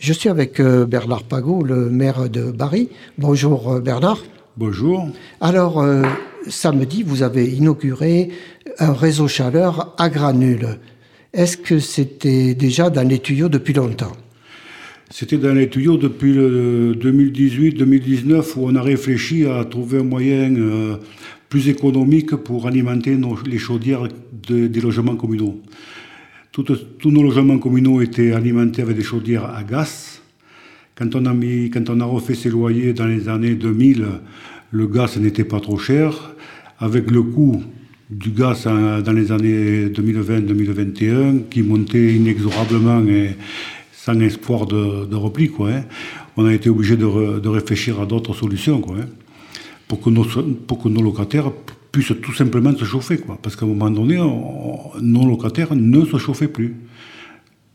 Je suis avec euh, Bernard Pagot, le maire de Bari. Bonjour euh, Bernard. Bonjour. Alors, euh, samedi, vous avez inauguré un réseau chaleur à granules. Est-ce que c'était déjà dans les tuyaux depuis longtemps? C'était dans les tuyaux depuis le 2018-2019 où on a réfléchi à trouver un moyen plus économique pour alimenter les chaudières des logements communaux tous nos logements communaux étaient alimentés avec des chaudières à gaz. Quand on a, refait ces loyers dans les années 2000, le gaz n'était pas trop cher. Avec le coût du gaz dans les années 2020-2021 qui montait inexorablement et sans espoir de, repli, hein, on a été obligé de, réfléchir à d'autres solutions hein, pour que nos locataires puissent tout simplement se chauffer. Quoi. Parce qu'à un moment donné, nos locataires ne se chauffaient plus.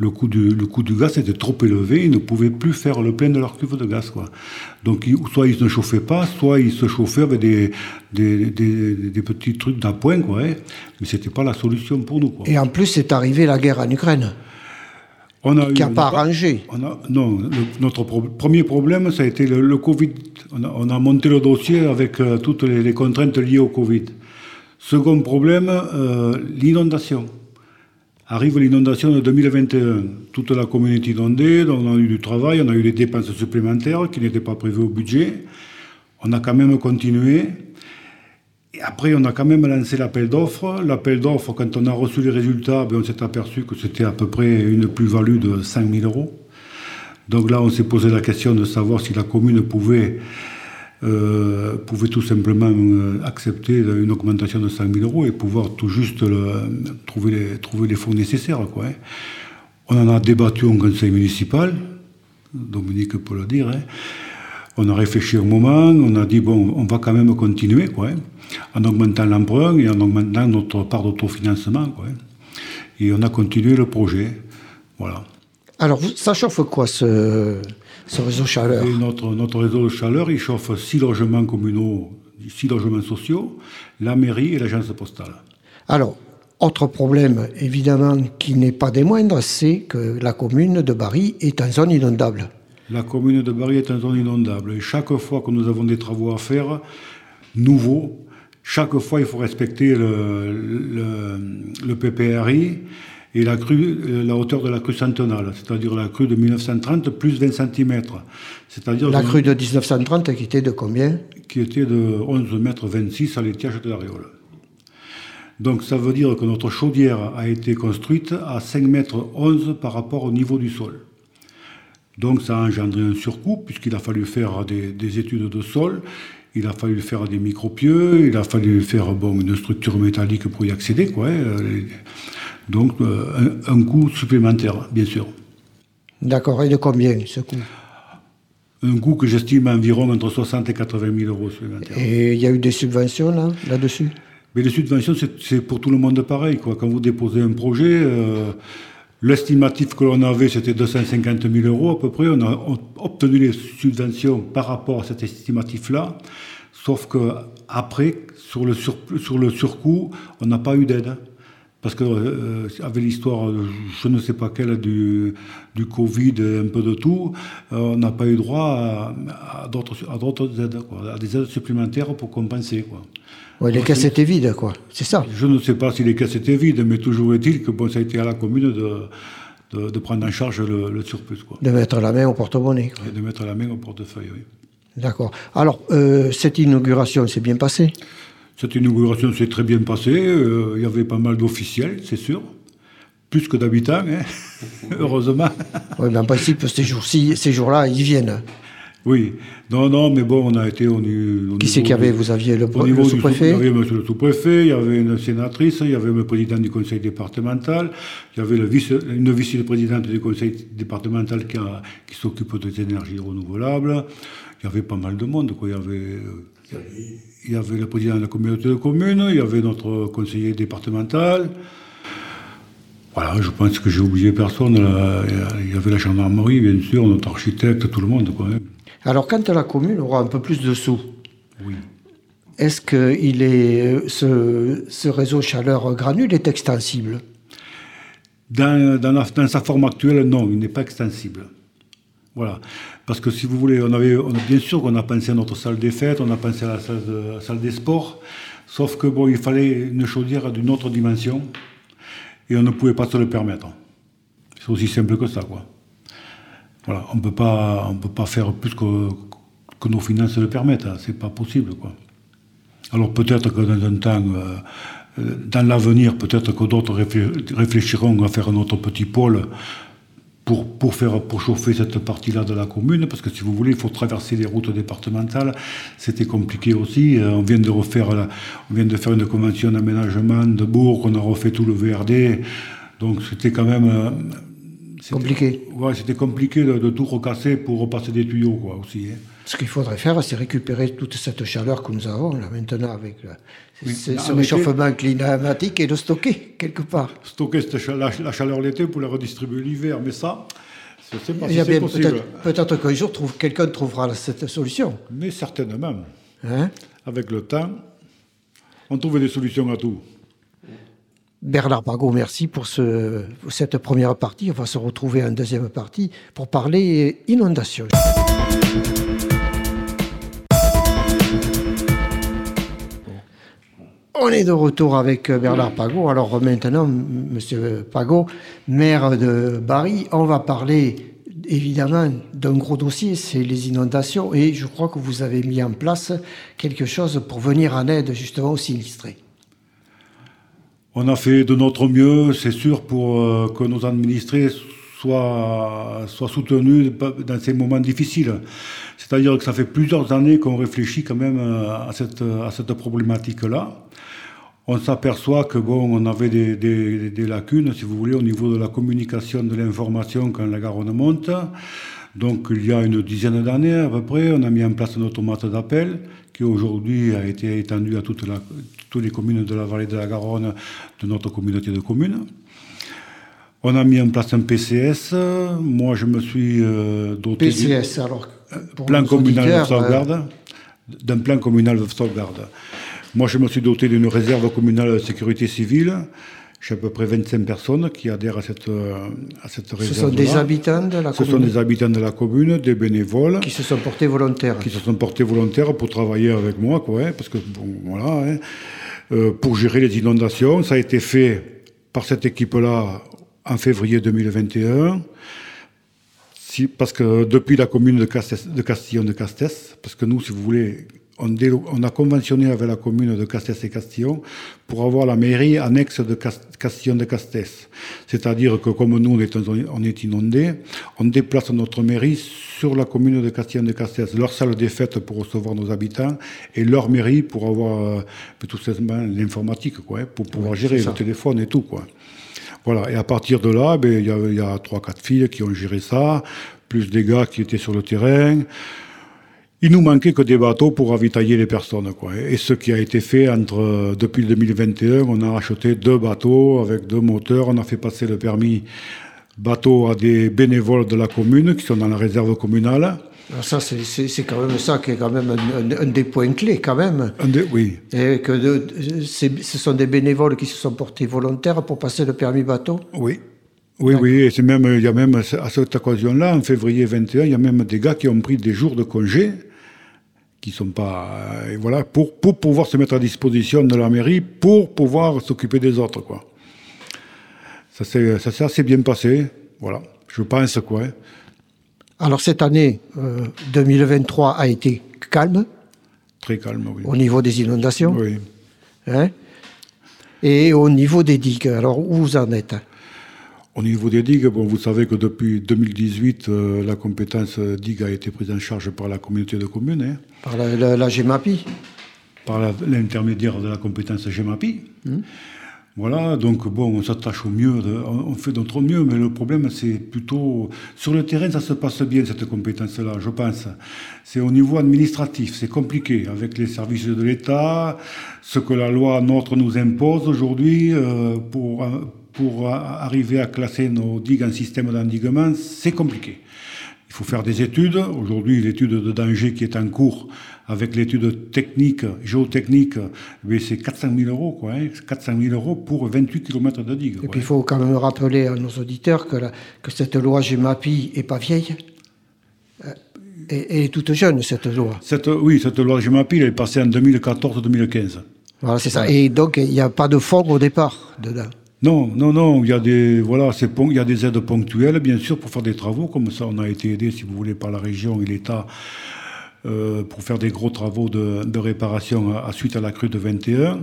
Le coût, du, le coût du gaz était trop élevé, ils ne pouvaient plus faire le plein de leur cuve de gaz. Quoi. Donc soit ils ne chauffaient pas, soit ils se chauffaient avec des, des, des, petits trucs d'appoint, quoi, hein. mais ce n'était pas la solution pour nous. Quoi. Et en plus, c'est arrivé la guerre en Ukraine. On a qui n'a pas arrangé. non, notre premier problème, ça a été le, Covid. On a, monté le dossier avec euh, toutes les, contraintes liées au Covid. Second problème, euh, l'inondation. Arrive l'inondation de 2021. Toute la communauté inondée, on a eu du travail, on a eu des dépenses supplémentaires qui n'étaient pas prévues au budget. On a quand même continué. Et après, on a quand même lancé l'appel d'offres. L'appel d'offres, quand on a reçu les résultats, ben, on s'est aperçu que c'était à peu près une plus-value de 5 000 euros. Donc là, on s'est posé la question de savoir si la commune pouvait, euh, tout simplement euh, accepter une augmentation de 5 000 euros et pouvoir tout juste trouver, les, fonds nécessaires. Hein. On en a débattu au conseil municipal, Dominique peut le dire. Hein. On a réfléchi un moment, on a dit, bon, on va quand même continuer, quoi, hein, en augmentant l'emprunt et en augmentant notre part d'autofinancement, quoi. Et on a continué le projet, voilà. Alors, ça chauffe quoi, ce, réseau chaleur notre, notre réseau de chaleur, il chauffe six logements communaux, six logements sociaux, la mairie et l'agence postale. Alors, autre problème, évidemment, qui n'est pas des moindres, c'est que la commune de Bari est en zone inondable. La commune de Bari est une zone inondable. Et chaque fois que nous avons des travaux à faire, nouveaux, chaque fois il faut respecter le, PPRI et la, crue, la hauteur de la crue centenale, c'est-à-dire la crue de 1930 plus 20 cm. C'est-à-dire la crue de 1930 qui était de combien? Qui était de 11 mètres 26 à l'étiage de l'Aréole. Donc ça veut dire que notre chaudière a été construite à 5 mètres 11 par rapport au niveau du sol. Donc ça a engendré un surcoût, puisqu'il a fallu faire des, études de sol, il a fallu faire des micropieux, il a fallu faire bon, une structure métallique pour y accéder. Quoi, hein, donc euh, un, coût supplémentaire, bien sûr. D'accord, et de combien ce coût? Un coût que j'estime environ entre 60 et 80 000 euros supplémentaires. Et il y a eu des subventions là, là-dessus? Mais les subventions, c'est pour tout le monde pareil. Quoi. Quand vous déposez un projet, euh, L'estimatif que l'on avait, c'était 250 000 euros à peu près. On a obtenu les subventions par rapport à cet estimatif-là. Sauf que après, sur le, sur le surcoût, on n'a pas eu d'aide. Parce que euh, avec l'histoire, je ne sais pas quelle, du, du Covid, un peu de tout, euh, on n'a pas eu droit à, à d'autres aides, quoi, à des aides supplémentaires pour compenser. Quoi. Ouais, les caisses étaient vides, quoi. C'est ça. Je ne sais pas si les caisses étaient vides, mais toujours est-il que bon, ça a été à la commune de, de, prendre en charge le, surplus. Quoi. De mettre la main au porte-monnaie. de mettre la main au portefeuille, oui. D'accord. Alors, euh, cette inauguration s'est bien passée? Cette inauguration s'est très bien passée. Euh, il y avait pas mal d'officiels, c'est sûr. Plus que d'habitants, hein heureusement. Oui, mais en principe, ces jours-là, ces jours ils viennent. Oui, non, non, mais bon, on a été au, Qui c'est qu'il y avait Vous aviez le, sous-préfet Il y avait monsieur le sous-préfet, il y avait une sénatrice, il y avait le président du conseil départemental, il y avait le vice, une vice-présidente du conseil départemental qui, qui s'occupe des énergies renouvelables. Il y avait pas mal de monde, quoi. Il y avait, il y avait le président de la communauté de communes, il y avait notre conseiller départemental. Voilà, je pense que j'ai oublié personne. Il y avait la gendarmerie, bien sûr, notre architecte, tout le monde. Quoi. Alors, quand la commune aura un peu plus de sous, est-ce que il est, ce, réseau chaleur granule est extensible? Dans, dans, sa forme actuelle, non, il n'est pas extensible. Voilà. Parce que si vous voulez, on avait, bien sûr qu'on a pensé à notre salle des fêtes, on a pensé à la salle, de, salle des sports, sauf que bon, il fallait une chaudière d'une autre dimension et on ne pouvait pas se le permettre. C'est aussi simple que ça, quoi. Voilà, on peut pas, on peut pas faire plus que, que nos finances le permettent. Hein. C'est pas possible, quoi. Alors peut-être que dans un temps, euh, euh, dans l'avenir, peut-être que d'autres réfléchiront à faire un autre petit pôle pour, pour, faire, pour chauffer cette partie-là de la commune, parce que si vous voulez, il faut traverser les routes départementales. C'était compliqué aussi. Euh, on vient de refaire, on vient de faire une convention d'aménagement de Bourg, on a refait tout le VRD. Donc c'était quand même compliqué. Ouais, c'était compliqué de, tout recasser pour repasser des tuyaux, quoi, aussi. Hein. Ce qu'il faudrait faire, c'est récupérer toute cette chaleur que nous avons là maintenant avec ce réchauffement climatique et le stocker quelque part. Stocker la, chaleur l'été pour la redistribuer l'hiver, mais ça, sais pas si c'est possible. Peut-être qu'un jour, quelqu'un trouvera cette solution. Mais certainement. Hein? Avec le temps, on trouve des solutions à tout. Bernard Bagot, merci pour, ce, cette première partie. On va se retrouver en deuxième partie pour parler inondation. On est de retour avec Bernard Pagot. Alors maintenant, Monsieur Pagot, maire de Bari, on va parler évidemment d'un gros dossier, c'est les inondations. Et je crois que vous avez mis en place quelque chose pour venir en aide justement aux sinistrés. On a fait de notre mieux, c'est sûr, pour euh, que nos administrés soient, soient soutenus dans ces moments difficiles. C'est-à-dire que ça fait plusieurs années qu'on réfléchit quand même euh, à cette, problématique-là. On s'aperçoit que bon, on avait des, lacunes, si vous voulez, au niveau de la communication de l'information quand la Garonne monte. Donc, il y a une dizaine d'années à peu près, on a mis en place un automate d'appel qui aujourd'hui a été étendu à toutes les communes de la vallée de la Garonne de notre communauté de communes. On a mis en place un PCS. Moi, je me suis euh, doté. PCS, alors Plan communal de sauvegarde. Euh, d'un plan communal de sauvegarde. Moi, je me suis doté d'une réserve communale de sécurité civile. J'ai à peu près 25 personnes qui adhèrent à cette, euh, à cette réserve. Ce sont des habitants de la commune Ce sont des habitants de la commune, des bénévoles. Qui se sont portés volontaires. Qui se sont portés volontaires pour travailler avec moi, quoi, parce que, bon, voilà. Hein. Euh, pour gérer les inondations. Ça a été fait par cette équipe-là en février 2021. Si, parce que depuis la commune de, de Castillon de Castès, parce que nous, si vous voulez, on, on, a conventionné avec la commune de Castès et Castillon pour avoir la mairie annexe de Castillon de Castès. C'est-à-dire que comme nous, on est, on est inondés, on déplace notre mairie sur la commune de Castillon de Castès, leur salle des fêtes pour recevoir nos habitants et leur mairie pour avoir euh, tout simplement l'informatique, quoi, hein, pour pouvoir gérer le téléphone et tout, quoi. Voilà. Et à partir de là, ben, il y a trois, quatre filles qui ont géré ça, plus des gars qui étaient sur le terrain. Il nous manquait que des bateaux pour ravitailler les personnes, quoi. Et ce qui a été fait entre, depuis 2021, on a acheté deux bateaux avec deux moteurs, on a fait passer le permis bateaux à des bénévoles de la commune qui sont dans la réserve communale. Alors ça, c'est quand même ça qui est quand même un, des points clés, quand même. oui. Et que de, ce sont des bénévoles qui se sont portés volontaires pour passer le permis bateau Oui. Oui, oui, et même, il y a même, à cette occasion-là, en février 21, il y a même des gars qui ont pris des jours de congé, qui sont pas, euh, voilà, pour, pour pouvoir se mettre à disposition de la mairie, pour pouvoir s'occuper des autres, quoi. Ça s'est assez bien passé, voilà. Je pense quoi. Hein. Alors cette année 2023 euh, a été calme. Très calme, oui. Au niveau des inondations. Oui. Hein Et au niveau des digues, alors où vous en êtes? Au niveau des digues, bon, vous savez que depuis 2018, euh, la compétence digue a été prise en charge par la communauté de communes. Hein. Par la, GEMAPI Par l'intermédiaire de la compétence GEMAPI. Hum. Voilà, donc bon, on s'attache au mieux, on fait notre mieux, mais le problème c'est plutôt sur le terrain, ça se passe bien cette compétence-là, je pense. C'est au niveau administratif, c'est compliqué avec les services de l'État, ce que la loi notre nous impose aujourd'hui euh, pour pour arriver à classer nos digues en système d'endiguement, c'est compliqué. Il faut faire des études. Aujourd'hui, l'étude de danger qui est en cours avec l'étude technique, géotechnique, c'est 400 000 euros, quoi, 400 hein. 000 euros pour 28 km de digue. Et puis il faut quand même rappeler à nos auditeurs que, que cette loi GEMAPI n'est pas vieille. Et elle est toute jeune, cette loi. Cette, oui, cette loi Gemapi, elle est passée en 2014-2015. Voilà, c'est ça. Et donc, il n'y a pas de fonds au départ dedans non, non, non, il y a des, voilà, il y a des aides ponctuelles, bien sûr, pour faire des travaux, comme ça on a été aidé, si vous voulez, par la région et l'État euh, pour faire des gros travaux de, réparation à, suite à la crue de 21.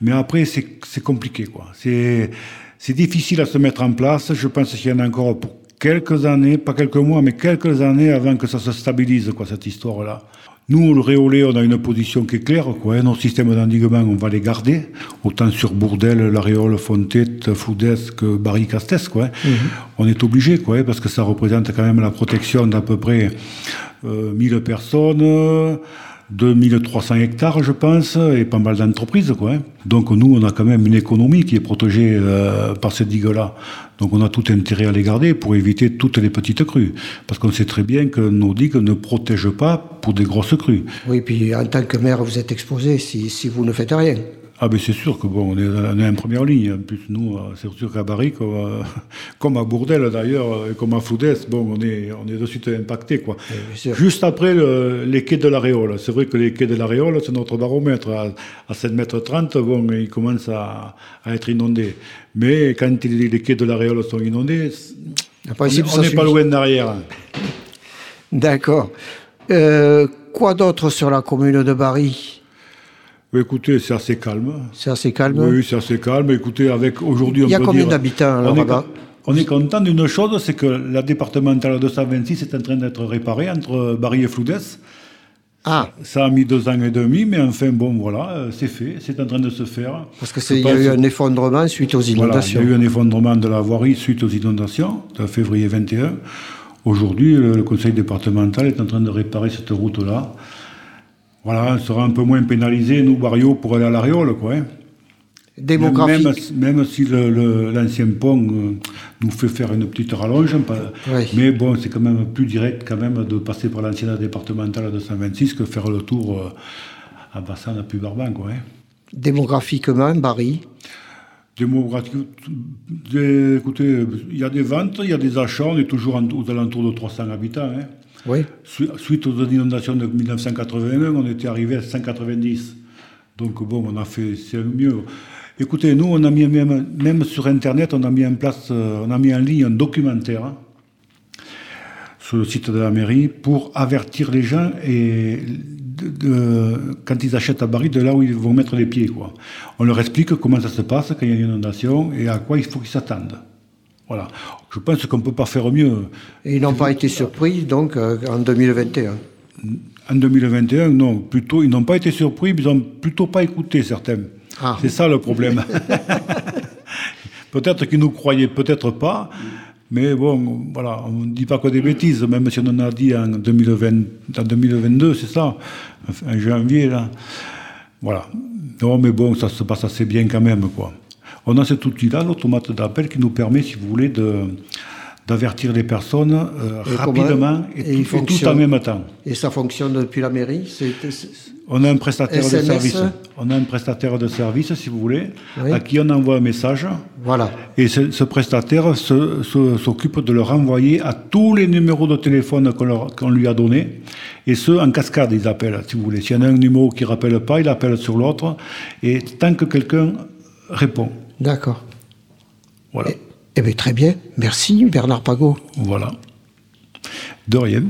Mais après, c'est compliqué, quoi. C'est difficile à se mettre en place. Je pense qu'il y en a encore pour quelques années, pas quelques mois, mais quelques années avant que ça se stabilise, quoi, cette histoire-là. Nous, le Réolé, on a une position qui est claire. Quoi, hein. Nos systèmes d'endiguement, on va les garder. Autant sur Bourdel, La Réole, Fontette, Foudès que Barry-Castès. Quoi, hein. mhm. On est obligé, quoi, hein, parce que ça représente quand même la protection d'à peu près euh, 1000 personnes. 2300 hectares, je pense, et pas mal d'entreprises. Hein. Donc nous, on a quand même une économie qui est protégée euh, par ces digues-là. Donc on a tout intérêt à les garder pour éviter toutes les petites crues. Parce qu'on sait très bien que nos digues ne protègent pas pour des grosses crues. Oui, puis en tant que maire, vous êtes exposé si, si vous ne faites rien. Ah ben c'est sûr que bon, on est, on est en première ligne. En plus, nous, euh, c'est sûr qu'à Barry, comme, comme, à Bourdel d'ailleurs, et comme à Foudès, bon, on est, on est de suite impacté quoi. Juste après les quais de la Réole. C'est vrai que les quais de la Réole, c'est notre baromètre. À, à 7 mètres 30, bon, ils commencent à, à être inondés. Mais quand les, quais de la Réole sont inondés, on n'est pas loin derrière. D'accord. Euh, quoi d'autre sur la commune de Barry? Écoutez, c'est assez calme. C'est assez calme Oui, c'est assez calme. Écoutez, avec aujourd'hui, Il y a combien d'habitants on, est, on est content d'une chose, c'est que la départementale 226 est en train d'être réparée entre Barry et Floudès. Ah. Ça a mis deux ans et demi, mais enfin, bon, voilà, c'est fait, c'est en train de se faire. Parce qu'il y a eu un effondrement suite aux inondations. il y a eu un effondrement de la voirie suite aux inondations, de février 21. Aujourd'hui, le conseil départemental est en train de réparer cette route-là. Voilà, on sera un peu moins pénalisé, nous, Barrio, pour aller à l'Ariole, quoi. Hein. Démographique. Même, si l'ancien pont euh, nous fait faire une petite rallonge, mais bon, c'est quand même plus direct quand même de passer par l'ancienne départementale de 126 que faire le tour euh, à Bassan à Puy-Barban, quoi. Hein. Démographiquement, Barry Démographiquement, écoutez, il y a des ventes, il y a des achats, on est toujours aux alentours de 300 habitants. Hein. Oui. Suite aux inondations de 1981, on était arrivé à 190. Donc bon, on a fait, c'est mieux. Écoutez, nous, on a mis même, même sur Internet, on a mis en place, euh, on a mis en ligne un documentaire hein, sur le site de la mairie pour avertir les gens et de, quand ils achètent à Paris, de là où ils vont mettre les pieds. Quoi. On leur explique comment ça se passe quand il y a une inondation et à quoi il faut qu'ils s'attendent. Voilà. Je pense qu'on ne peut pas faire mieux. Et ils n'ont pas été surpris, donc, euh, en 2021 En 2021, non. Plutôt, ils n'ont pas été surpris, mais ils n'ont plutôt pas écouté certains. Ah. C'est ça le problème. peut-être qu'ils nous croyaient, peut-être pas. Mais bon, voilà, on ne dit pas que des bêtises, même si on en a dit en, 2020, en 2022, c'est ça, en janvier, là. Voilà. Non, mais bon, ça se passe assez bien quand même, quoi. On a cet outil-là, l'automate d'appel, qui nous permet, si vous voulez, de, d'avertir les personnes euh, rapidement et, tout, en même temps. Et ça fonctionne depuis la mairie On a un prestataire de service. On a un prestataire de service, si vous voulez, à qui on envoie un message. Voilà. Et ce, prestataire s'occupe de le renvoyer à tous les numéros de téléphone qu'on lui a donnés. Et ce, en cascade, ils appellent, si vous voulez. S'il y en a un numéro qui ne rappelle pas, il appelle sur l'autre. Et tant que quelqu'un répond. D'accord. Voilà. Eh bien, très bien. Merci, Bernard Pagot. Voilà. De rien.